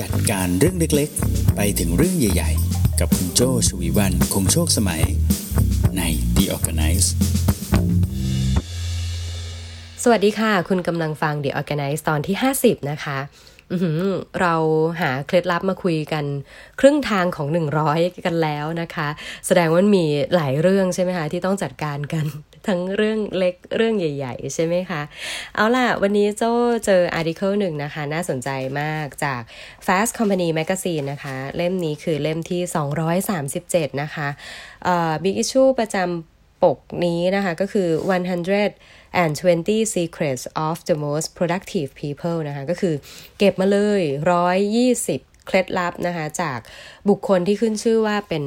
จัดการเรื่องเล็กๆ ไปถึงเรื่องใหญ่ๆ กับคุณโจชวีวันคงโชคสมัยใน The Organize สวัสดีค่ะ คุณกำลังฟัง The Organize ตอนที่ 50 นะคะเราหาเคล็ดลับมาคุยกัน ครึ่งทางของ 100 กันแล้วนะคะ แสดงว่ามีหลายเรื่องใช่ไหมคะที่ต้องจัดการกัน ทั้งเรื่องเล็กเรื่องใหญ่ ๆ ใช่ไหมคะ เอาล่ะ วันนี้โจเจออาร์ติเคิลหนึ่งนะคะ น่าสนใจมากจาก Fast Company Magazine นะคะ เล่มนี้คือเล่มที่ 237 นะคะบิ๊กอิชชูประจำปกนี้นะคะก็คือ100 and 20 secrets of the most productive people นะคะ ก็คือเก็บมาเลย 120เคล็ดลับนะคะจากบุคคลที่ขึ้นชื่อว่าเป็น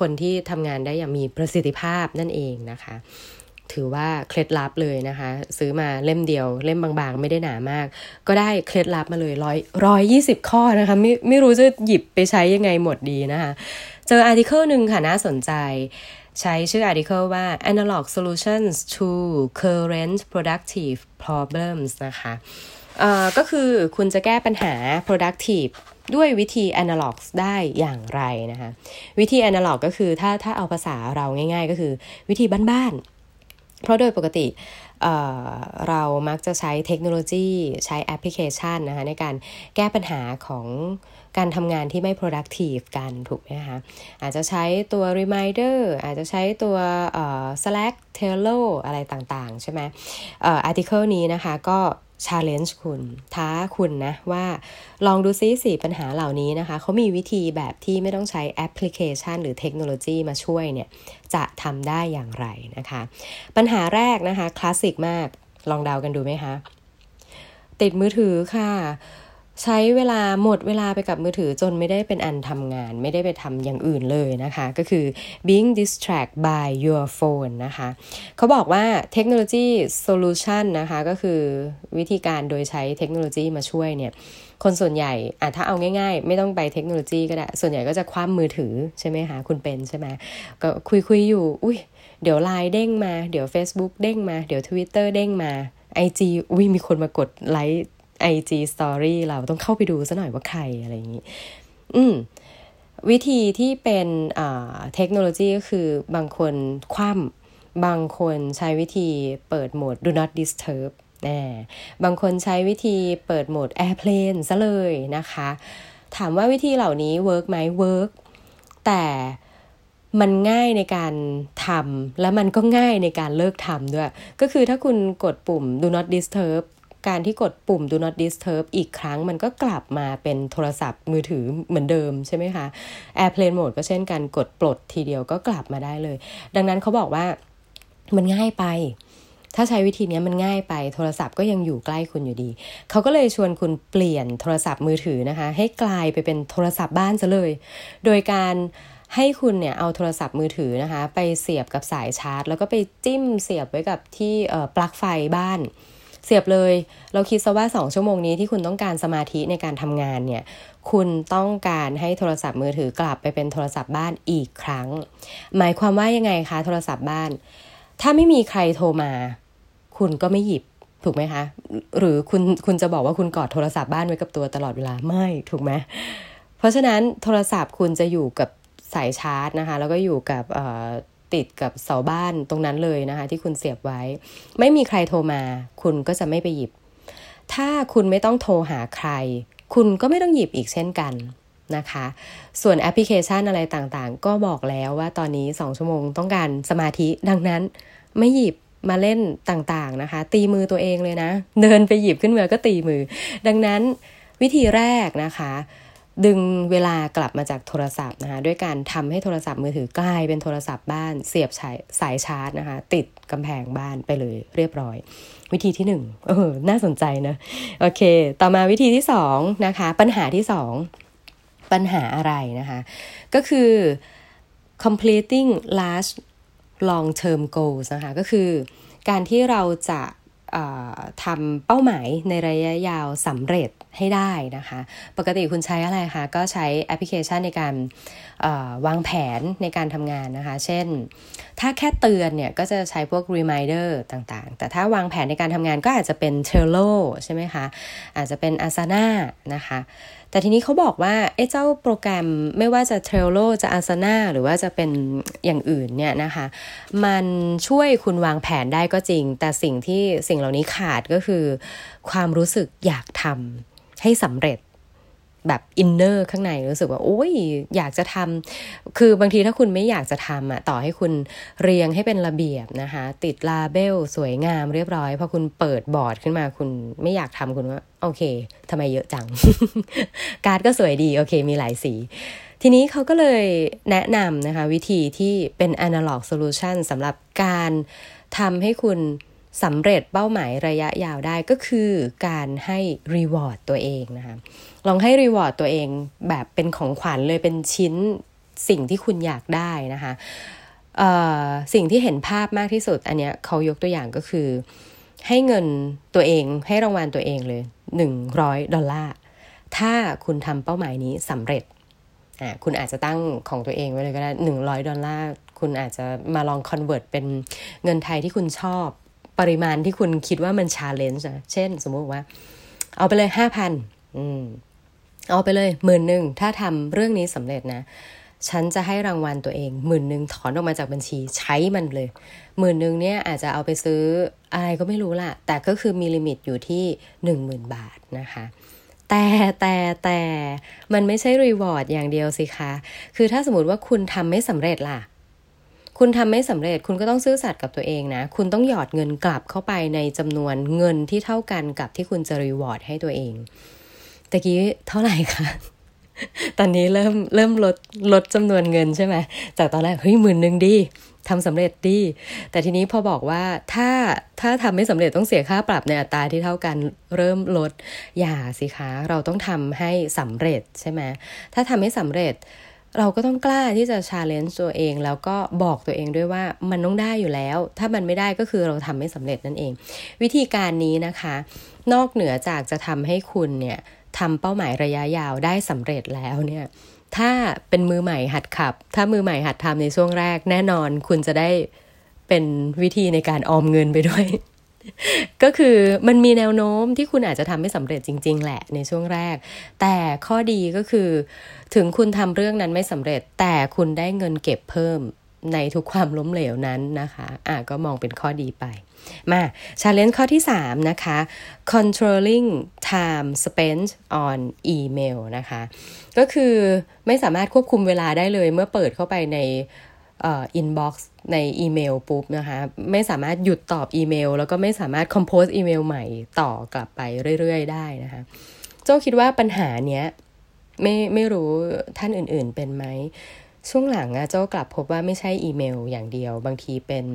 คนที่ทำงานได้อย่างมีประสิทธิภาพนั่นเองนะคะ ถือว่าเคล็ดลับเลยนะคะ ซื้อมาเล่มเดียว เล่มบางๆ ไม่ได้หนามาก ก็ได้เคล็ดลับมาเลยร้อยร้อยยี่สิบข้อนะคะ ไม่ไม่รู้จะหยิบไปใช้ยังไงหมดดีนะคะ เจออาร์ติเคิลหนึ่งค่ะ น่าสนใจ ใช้ชื่ออาร์ติเคิลว่า analog solutions to current productive problems นะคะก็คือคุณจะแก้ปัญหา productive ด้วยวิธี analog ได้อย่างไรนะคะ วิธี analog ก็คือถ้าถ้าเอาภาษาเราง่าย ๆ ก็คือวิธีบ้านๆ เพราะโดยปกติเเรามักจะใช้เทคโนโลยีใช้แอปพลิเคชันนะคะในการแก้ปัญหาของการทำงานที่ไม่ productive กันถูกไหมคะอาจจะใช้ตัว reminder อาจจะใช้ตัว Slack Trello อะไรต่างๆ ใช่ไหม article นี้ challenge คุณ ท้าคุณนะว่าลองดูซิสี่ปัญหาเหล่านี้นะคะ เขามีวิธีแบบที่ไม่ต้องใช้แอปพลิเคชัน หรือเทคโนโลยีมาช่วยเนี่ย จะทำได้อย่างไรนะคะ ปัญหาแรกนะคะ คลาสสิกมาก ลองเดากันดูไหมคะ ติดมือถือค่ะ ใช้เวลาหมดเวลาไปกับมือถือจนไม่ได้เป็นอันทำงาน ไม่ได้ไปทำอย่างอื่นเลยนะคะ ก็คือ being distracted by your phone นะคะ เขาบอกว่าเทคโนโลยี solution นะคะ ก็คือวิธีการโดยใช้เทคโนโลยีมาช่วยเนี่ยคนส่วนใหญ่อะถ้าเอาง่ายๆ ไม่ต้องไปเทคโนโลยีก็ได้ ส่วนใหญ่ก็จะคว้ามือถือใช่ไหมคะคุณเป็นใช่ไหมก็คุยคุยอยู่ อุ้ยเดี๋ยวไลน์เด้งมา เดี๋ยว Facebook เด้งมา เดี๋ยว Twitter เด้งมา IG อุ้ยมีคนมากดไลค์ IG Story เราต้องเข้าไปดูซะหน่อยว่าใครอะไรอย่างนี้ อืม วิธีที่เป็นเทคโนโลยีก็คือบางคนคว่ำบางคนใช้วิธีเปิดโหมด do not disturb แน่บางคนใช้วิธีเปิดโหมด airplane ซะเลยนะคะ ถามว่าวิธีเหล่านี้ work ไหม work แต่มันง่ายในการทำและมันก็ง่ายในการเลิกทำด้วย ก็คือถ้าคุณกดปุ่ม do not disturb การที่กดปุ่ม do not disturb อีกครั้งมันก็กลับมาเป็นโทรศัพท์มือถือเหมือนเดิมใช่ไหมคะ airplane mode ก็เช่นกันกดปลดทีเดียวก็กลับมาได้เลย ดังนั้นเขาบอกว่ามันง่ายไป ถ้าใช้วิธีนี้มันง่ายไป โทรศัพท์ก็ยังอยู่ใกล้คุณอยู่ดี เขาก็เลยชวนคุณเปลี่ยนโทรศัพท์มือถือนะคะ ให้กลายไปเป็นโทรศัพท์บ้านซะเลย โดยการให้คุณเนี่ยเอาโทรศัพท์มือถือนะคะ ไปเสียบกับสายชาร์จ แล้วก็ไปจิ้มเสียบไว้กับที่ปลั๊กไฟบ้าน เสียบเลย เราคิดซะว่า 2 ชั่วโมงนี้ที่คุณต้องการสมาธิในการทำงานเนี่ย คุณต้องการให้โทรศัพท์มือถือกลับไปเป็นโทรศัพท์บ้านอีกครั้ง หมายความว่ายังไงคะโทรศัพท์บ้าน ถ้าไม่มีใครโทรมา คุณก็ไม่หยิบถูกไหมคะ หรือคุณคุณจะบอกว่าคุณกอดโทรศัพท์บ้านไว้กับตัวตลอดเวลาไม่ถูกไหมเพราะฉะนั้นโทรศัพท์คุณจะอยู่กับสายชาร์จนะคะ แล้วก็อยู่กับ ติดกับเสาบ้านตรงนั้นเลยนะคะ ที่คุณเสียบไว้ ไม่มีใครโทรมา คุณก็จะไม่ไปหยิบ ถ้าคุณไม่ต้องโทรหาใคร คุณก็ไม่ต้องหยิบอีกเช่นกันนะคะ ส่วนแอปพลิเคชันอะไรต่างๆ ก็บอกแล้วว่าตอนนี้ 2 ชั่วโมงต้องการสมาธิดังนั้นไม่หยิบมาเล่นต่างๆนะคะ ตีมือตัวเองเลยนะ เดินไปหยิบขึ้นมาก็ตีมือ ดังนั้นวิธีแรกนะคะ ดึงเวลากลับมาจากโทรศัพท์นะคะด้วยการทำให้โทรศัพท์มือถือกลายเป็นโทรศัพท์บ้านเสียบสายสายชาร์จนะคะ ติดกำแพงบ้านไปเลยเรียบร้อย วิธีที่หนึ่งเออน่าสนใจนะ โอเค ต่อมาวิธีที่สองนะคะ ปัญหาที่สองปัญหาอะไรนะคะ ก็คือ completing large long term goals นะคะ ก็คือการที่เราจะ ทำเป้าหมายในระยะยาวสำเร็จให้ได้นะคะ ปกติคุณใช้อะไรคะก็ใช้แอปพลิเคชันในการวางแผนในการทำงานนะคะ เช่น ถ้าแค่เตือนเนี่ยก็จะใช้พวก reminder ต่างๆ แต่ถ้าวางแผนในการทำงานก็อาจจะเป็น Trello ใช่ไหมคะ อาจจะเป็น Asana นะคะ แต่ทีนี้เขาบอกว่าไอ้เจ้าโปรแกรมไม่ว่าจะ Trello จะ Asana หรือว่าจะเป็นอย่างอื่นเนี่ยนะคะ มันช่วยคุณวางแผนได้ก็จริง แต่สิ่งที่สิ่งเหล่านี้ขาดก็คือ ความรู้สึกอยากทำให้สำเร็จ แบบอินเนอร์ข้างในรู้สึกว่าโอ้ยอยากจะทำคือบางทีถ้าคุณไม่อยากจะทำอะต่อให้คุณเรียงให้เป็นระเบียบนะคะ ติดลาเบลสวยงามเรียบร้อยพอคุณเปิดบอร์ดขึ้นมาคุณไม่อยากทำคุณว่าโอเคทำไมเยอะจัง การ์ดก็สวยดี โอเค มีหลายสี ทีนี้เขาก็เลยแนะนำนะคะ วิธีที่เป็น analog solution สำหรับการทำให้คุณ สำเร็จเป้าหมายระยะยาวได้ก็คือการให้reward ตัวเองนะคะลองให้ reward ตัวเองแบบเป็นของขวัญเลยเป็นชิ้นสิ่งที่คุณอยากได้นะคะสิ่งที่เห็นภาพมากที่สุด อันเนี้ยเขายกตัวอย่างก็คือ ให้เงินตัวเองให้รางวัลตัวเองเลยหนึ่งร้อยดอลลาร์ถ้าคุณทำเป้าหมายนี้สำเร็จคุณอาจจะตั้งของตัวเองไว้เลยก็ได้หนึ่งร้อยดอลลาร์คุณอาจจะมาลอง convert เป็นเงินไทยที่คุณชอบ ปริมาณที่คุณคิดว่ามัน challenge นะเช่น สมมติว่า เอาไปเลยห้าพันอืมเอาไปเลยหมื่นหนึ่งถ้าทำเรื่องนี้สำเร็จนะ ฉันจะให้รางวัลตัวเองหมื่นหนึ่งถอนออกมาจากบัญชีใช้มันเลยหมื่นหนึ่งเนี่ยอาจจะเอาไปซื้ออะไรก็ไม่รู้ล่ะ แต่ก็คือมี limit อยู่ที่หนึ่งหมื่นบาทนะคะแต่แต่แต่มันไม่ใช่ reward อย่างเดียวสิคะ คือถ้าสมมติว่าคุณทำไม่สำเร็จล่ะ คุณทำไม่สำเร็จคุณก็ต้องซื่อสัตย์กับตัวเองนะ คุณต้องหยอดเงินกลับเข้าไปในจำนวนเงินที่เท่ากันกับที่คุณจะรีวอร์ดให้ตัวเองตะกี้เท่าไหร่คะตอนนี้เริ่มเริ่มลดลดจำนวนเงินใช่ไหมจากตอนแรกเฮ้ยหมื่นหนึ่งดีทำสำเร็จดี แต่ทีนี้พอบอกว่าถ้าถ้าทำไม่สำเร็จต้องเสียค่าปรับในอัตราที่เท่ากันเริ่มลดอย่าสิคะเราต้องทำให้สำเร็จใช่ไหมถ้าทำให้สำเร็จ เราก็ต้องกล้าที่จะชาเลนจ์ตัวเอง แล้วก็บอกตัวเองด้วยว่ามันต้องได้อยู่แล้ว ถ้ามันไม่ได้ก็คือเราทำไม่สำเร็จนั่นเอง วิธีการนี้นะคะ นอกเหนือจากจะทำให้คุณเนี่ยทำเป้าหมายระยะยาวได้สำเร็จแล้วเนี่ยถ้าเป็นมือใหม่หัดขับ ถ้ามือใหม่หัดทำในช่วงแรกแน่นอนคุณจะได้เป็นวิธีในการออมเงินไปด้วย ก็คือมันมีแนวโน้มที่คุณอาจจะทำไม่สำเร็จจริง ๆ แหละในช่วงแรก แต่ข้อดีก็คือ ถึงคุณทำเรื่องนั้นไม่สำเร็จ แต่คุณได้เงินเก็บเพิ่มในทุกความล้มเหลวนั้นนะคะอะก็มองเป็นข้อดีไป มา challenge ข้อที่ 3 นะคะ controlling time spent on email นะคะ ก็คือไม่สามารถควบคุมเวลาได้เลยเมื่อเปิดเข้าไปใน inbox ในอีเมลปุ๊บนะคะ ไม่สามารถหยุดตอบอีเมล แล้วก็ไม่สามารถ compose อีเมลใหม่ต่อกลับไปเรื่อย ๆ ได้นะคะ โจ้คิดว่าปัญหาเนี้ยไม่ไม่รู้ท่านอื่นๆเป็นไหม ช่วงหลังอะโจ้กลับพบว่าไม่ใช่อีเมลอย่างเดียว บางทีเป็น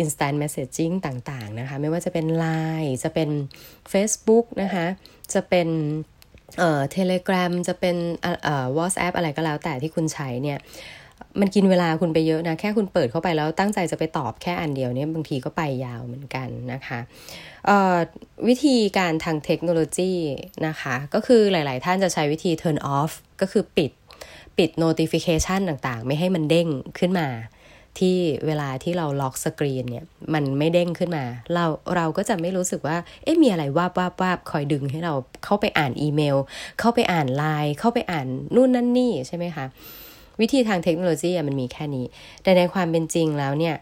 instant messaging ต่างๆนะคะ ไม่ว่าจะเป็น Line จะเป็น Facebook นะคะ จะเป็นเอ่อ Telegram จะเป็นเอ่อ WhatsApp อะไรก็แล้วแต่ที่คุณใช้เนี่ย มันกินเวลาคุณไปเยอะนะแค่คุณเปิดเข้าไปแล้วตั้งใจจะไปตอบแค่อันเดียวเนี่ยบางทีก็ไปยาวเหมือนกันนะคะวิธีการทางเทคโนโลยีนะคะ ก็คือหลาย ๆ ท่านจะใช้วิธี turn off ก็คือปิดปิด notification ต่างๆ ไม่ให้มันเด้งขึ้นมา ที่เวลาที่เราล็อกสกรีนเนี่ยมันไม่เด้งขึ้นมา เราเราก็จะไม่รู้สึกว่า เอ๊ะมีอะไรวาบวาบวาบคอยดึงให้เราเข้าไปอ่านอีเมล เข้าไปอ่านไลน์เข้าไปอ่านนู่นนั่นนี่ใช่ไหมคะ วิธีทางเทคโนโลยีมันมีแค่นี้ แต่ในความเป็นจริงแล้วเนี่ย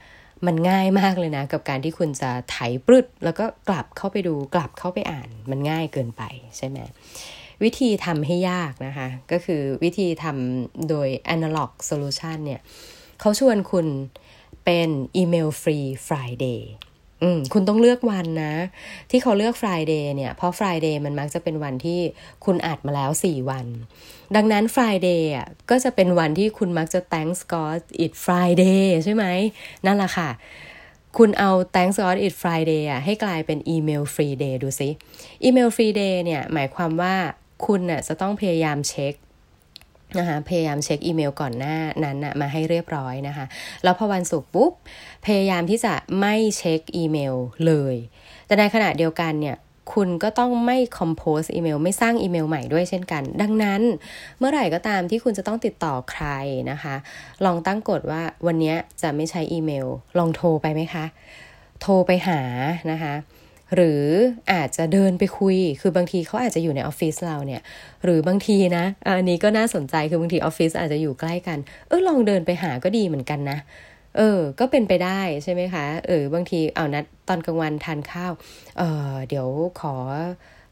มันง่ายมากเลยนะ กับการที่คุณจะไถปลึดแล้วก็กลับเข้าไปดูกลับเข้าไปอ่าน มันง่ายเกินไปใช่ไหมวิธีทำให้ยากนะคะ ก็คือวิธีทำโดย analog solution เนี่ยเขาชวนคุณเป็นอีเมลฟรี Friday อืมคุณต้องเลือกวันนะ ที่เขาเลือก Friday เนี่ย เพราะ Friday มันมักจะเป็นวันที่คุณอัดมาแล้ว 4 วัน ดังนั้น Friday อะก็จะเป็นวันที่คุณมักจะ thanks God it Friday ใช่ไหม นั่นแหละค่ะ คุณเอา thanks God it Friday อะให้กลายเป็นอีเมล free day ดูสิอีเมล free day เนี่ย หมายความว่าคุณน่ะจะต้องพยายามเช็ค นะคะพยายามเช็คอีเมลก่อนหน้านั้นนะมาให้เรียบร้อยนะคะ แล้วพอวันศุกร์ปุ๊บ พยายามที่จะไม่เช็คอีเมลเลย แต่ในขณะเดียวกันเนี่ยคุณก็ต้องไม่ compose อีเมลไม่สร้างอีเมลใหม่ด้วยเช่นกัน ดังนั้นเมื่อไหร่ก็ตามที่คุณจะต้องติดต่อใครนะคะ ลองตั้งกฎว่าวันนี้จะไม่ใช้อีเมล ลองโทรไปไหมคะ โทรไปหานะคะ หรืออาจจะเดินไปคุย คือบางทีเขาอาจจะอยู่ในออฟฟิศเราเนี่ย หรือบางทีนะ อันนี้ก็น่าสนใจ คือบางทีออฟฟิศอาจจะอยู่ใกล้กัน เออลองเดินไปหาก็ดีเหมือนกันนะ เออ ก็เป็นไปได้ใช่ไหมคะ เออ บางที เอานัดตอนกลางวันทานข้าว เออเดี๋ยวขอ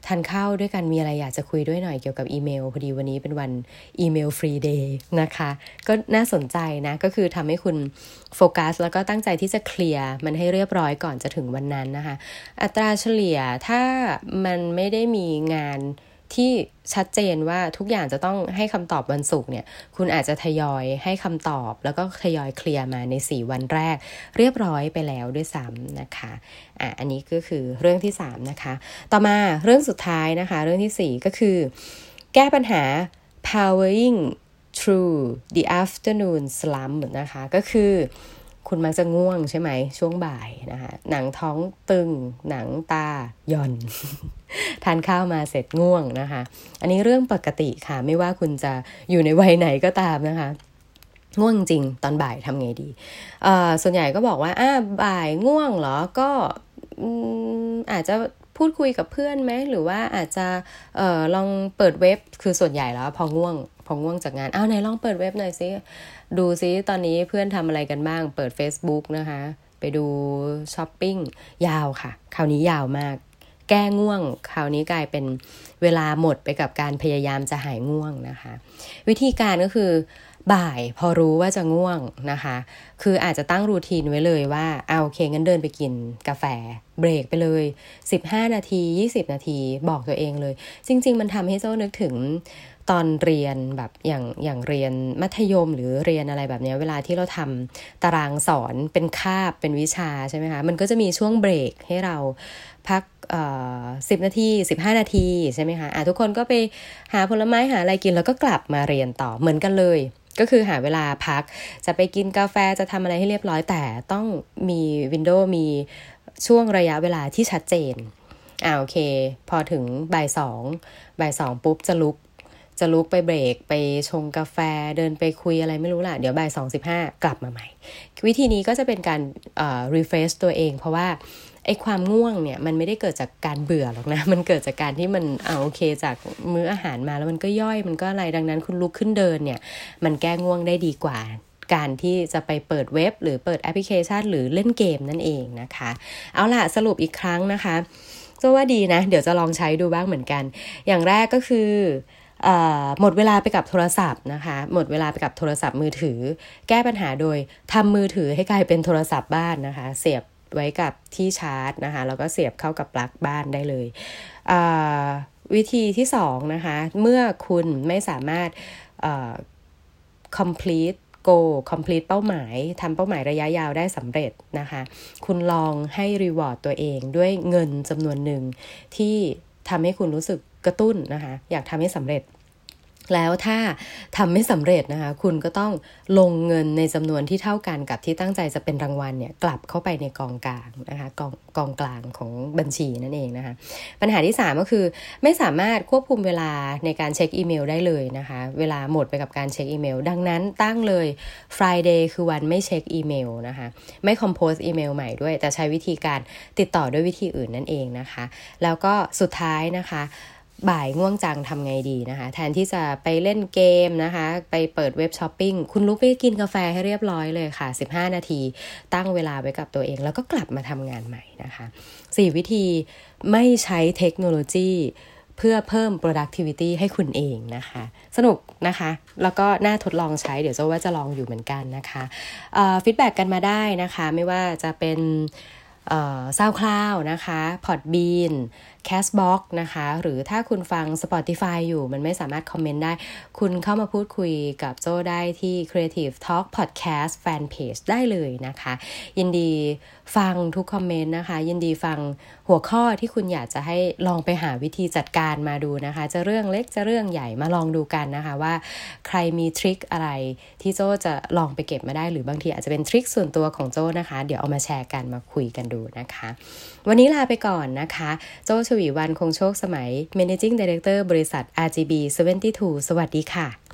ทานข้าวด้วยกันมีอะไรอยากจะคุยด้วยหน่อยเกี่ยวกับอีเมลพอดีวันนี้เป็นวันอีเมลฟรีเดย์นะคะ ก็น่าสนใจนะ ก็คือทำให้คุณโฟกัส แล้วก็ตั้งใจที่จะเคลียร์มันให้เรียบร้อยก่อนจะถึงวันนั้นนะคะ อัตราเฉลี่ยถ้ามันไม่ได้มีงาน ที่ชัดเจนว่าทุกอย่างจะต้องให้คำตอบวันศุกร์เนี่ย คุณอาจจะทยอยให้คำตอบ แล้วก็ทยอยเคลียร์มาใน 4 วันแรก เรียบร้อยไปแล้วด้วยซ้ำนะคะอะอันนี้ก็คือเรื่องที่ 3 นะคะ ต่อมาเรื่องสุดท้ายนะคะ เรื่องที่ 4 ก็คือ แก้ปัญหา powering through the afternoon slump นะคะ ก็คือ คุณมักจะง่วงใช่ไหมช่วงบ่ายนะคะหนังท้องตึง หนังตาย่อน ทานข้าวมาเสร็จง่วงนะคะ อันนี้เรื่องปกติค่ะ ไม่ว่าคุณจะอยู่ในวัยไหนก็ตามนะคะ ง่วงจริงตอนบ่ายทำไงดีส่วนใหญ่ก็บอกว่าอ่าบ่ายง่วงเหรอก็อาจจะพูดคุยกับเพื่อนไหมหรือว่าอาจจะเออลองเปิดเว็บคือส่วนใหญ่แล้วพอง่วง พอง่วงจากงาน อ้าวไหนลองเปิดเว็บหน่อยสิดูซิตอนนี้เพื่อนทำอะไรกันบ้าง เปิด Facebook นะคะ ไปดูช้อปปิ้ง ยาวค่ะ คราวนี้ยาวมาก แก้ง่วง คราวนี้กลายเป็นเวลาหมดไปกับการพยายามจะหายง่วงนะคะ วิธีการก็คือบ่ายพอรู้ว่าจะง่วงนะคะ คืออาจจะตั้งรูทีนไว้เลยว่าเอาโอเคงั้นเดินไปกินกาแฟ เบรกไปเลย 15 นาที 20 นาทีบอกตัวเองเลย จริง ๆ มันทำให้เจ้านึกถึง ตอนเรียนแบบอย่างอย่างเรียนมัธยมหรือเรียนอะไรแบบนี้เวลาที่เราทำตารางสอนเป็นคาบเป็นวิชาใช่ไหมคะมันก็จะมีช่วงเบรกให้เราพักสิบนาทีสิบห้านาทีใช่ไหมคะะทุกคนก็ไปหาผลไม้หาอะไรกินแล้วก็กลับมาเรียนต่อเหมือนกันเลย ก็คือหาเวลาพักจะไปกินกาแฟจะทำอะไรให้เรียบร้อยแต่ต้องมีวินโดว์มีช่วงระยะเวลาที่ชัดเจนอ่าโอเค พอถึงบ่ายสองบ่ายสองปุ๊บจะลุก จะลุกไปเบรก ไปชงกาแฟเดินไปคุยอะไรไม่รู้ล่ะ เดี๋ยวบ่ายสองสิบห้ากลับมาใหม่ วิธีนี้ก็จะเป็นการอ่า refresh ตัวเอง เพราะว่าไอ้ความง่วงเนี่ยมันไม่ได้เกิดจากการเบื่อหรอกนะ มันเกิดจากการที่มันเอาโอเคจากมื้ออาหารมาแล้วมันก็ย่อยมันก็อะไรดังนั้นคุณลุกขึ้นเดินเนี่ย มันแก้ง่วงได้ดีกว่า การที่จะไปเปิดเว็บ หรือเปิดแอปพลิเคชัน หรือเล่นเกมนั่นเองนะคะ เอาล่ะสรุปอีกครั้งนะคะก็ว่าดีนะ เดี๋ยวจะลองใช้ดูบ้างเหมือนกัน อย่างแรกก็คือ หมดเวลาไปกับโทรศัพท์นะคะ หมดเวลาไปกับโทรศัพท์มือถือ แก้ปัญหาโดยทำมือถือให้กลายเป็นโทรศัพท์บ้านนะคะ เสียบไว้กับที่ชาร์จนะคะแล้วก็เสียบเข้ากับปลั๊กบ้านได้เลย วิธีที่สองนะคะ เมื่อคุณไม่สามารถ complete go complete เป้าหมายทำเป้าหมายระยะยาวได้สำเร็จนะคะ คุณลองให้รีวอร์ดตัวเองด้วยเงินจำนวนหนึ่งที่ทำให้คุณรู้สึก กระตุ้นนะคะอยากทำให้สำเร็จ แล้วถ้าทำไม่สำเร็จนะคะคุณก็ต้องลงเงินในจำนวนที่เท่ากันกับที่ตั้งใจจะเป็นรางวัลเนี่ยกลับเข้าไปในกองกลางนะคะกองกองกลางของบัญชีนั่นเองนะคะปัญหาที่ 3 ก็คือไม่สามารถควบคุมเวลาในการเช็คอีเมลได้เลยนะคะเวลาหมดไปกับการเช็คอีเมล ดังนั้นตั้งเลย Friday คือวันไม่เช็คอีเมลนะคะไม่ compose อีเมลใหม่ด้วย แต่ใช้วิธีการติดต่อด้วยวิธีอื่นนั่นเองนะคะ แล้วก็สุดท้ายนะคะ บ่ายง่วงจังทำไงดีนะคะ แทนที่จะไปเล่นเกมนะคะ ไปเปิดเว็บช้อปปิ้งคุณลุกไปกินกาแฟให้เรียบร้อยเลยค่ะ 15 นาที ตั้งเวลาไว้กับตัวเอง แล้วก็กลับมาทำงานใหม่นะคะ 4 วิธีไม่ใช้เทคโนโลยีเพื่อเพิ่ม productivity ให้คุณเองนะคะ สนุกนะคะ แล้วก็น่าทดลองใช้ เดี๋ยวจะว่าจะลองอยู่เหมือนกันนะคะ feedback กันมาได้นะคะ ไม่ว่าจะเป็นซาวคลาวนะคะพอดบีน Castbox นะคะ หรือถ้าคุณฟัง Spotify อยู่มันไม่สามารถคอมเมนต์ได้ คุณเข้ามาพูดคุยกับโจได้ที่ Creative Talk Podcast Fanpage ได้เลยนะคะ ยินดีฟังทุกคอมเมนต์นะคะ ยินดีฟังหัวข้อที่คุณอยากจะให้ลองไปหาวิธีจัดการมาดูนะคะ จะเรื่องเล็กจะเรื่องใหญ่มาลองดูกันนะคะว่าใครมีทริคอะไรที่โจจะลองไปเก็บมาได้ หรือบางทีอาจจะเป็นทริคส่วนตัวของโจนะคะ เดี๋ยวเอามาแชร์กันมาคุยกันดูนะคะ วันนี้ลาไปก่อนนะคะ โจชวีวันคงโชคสมัย Managing Director บริษัท RGB 72 สวัสดีค่ะ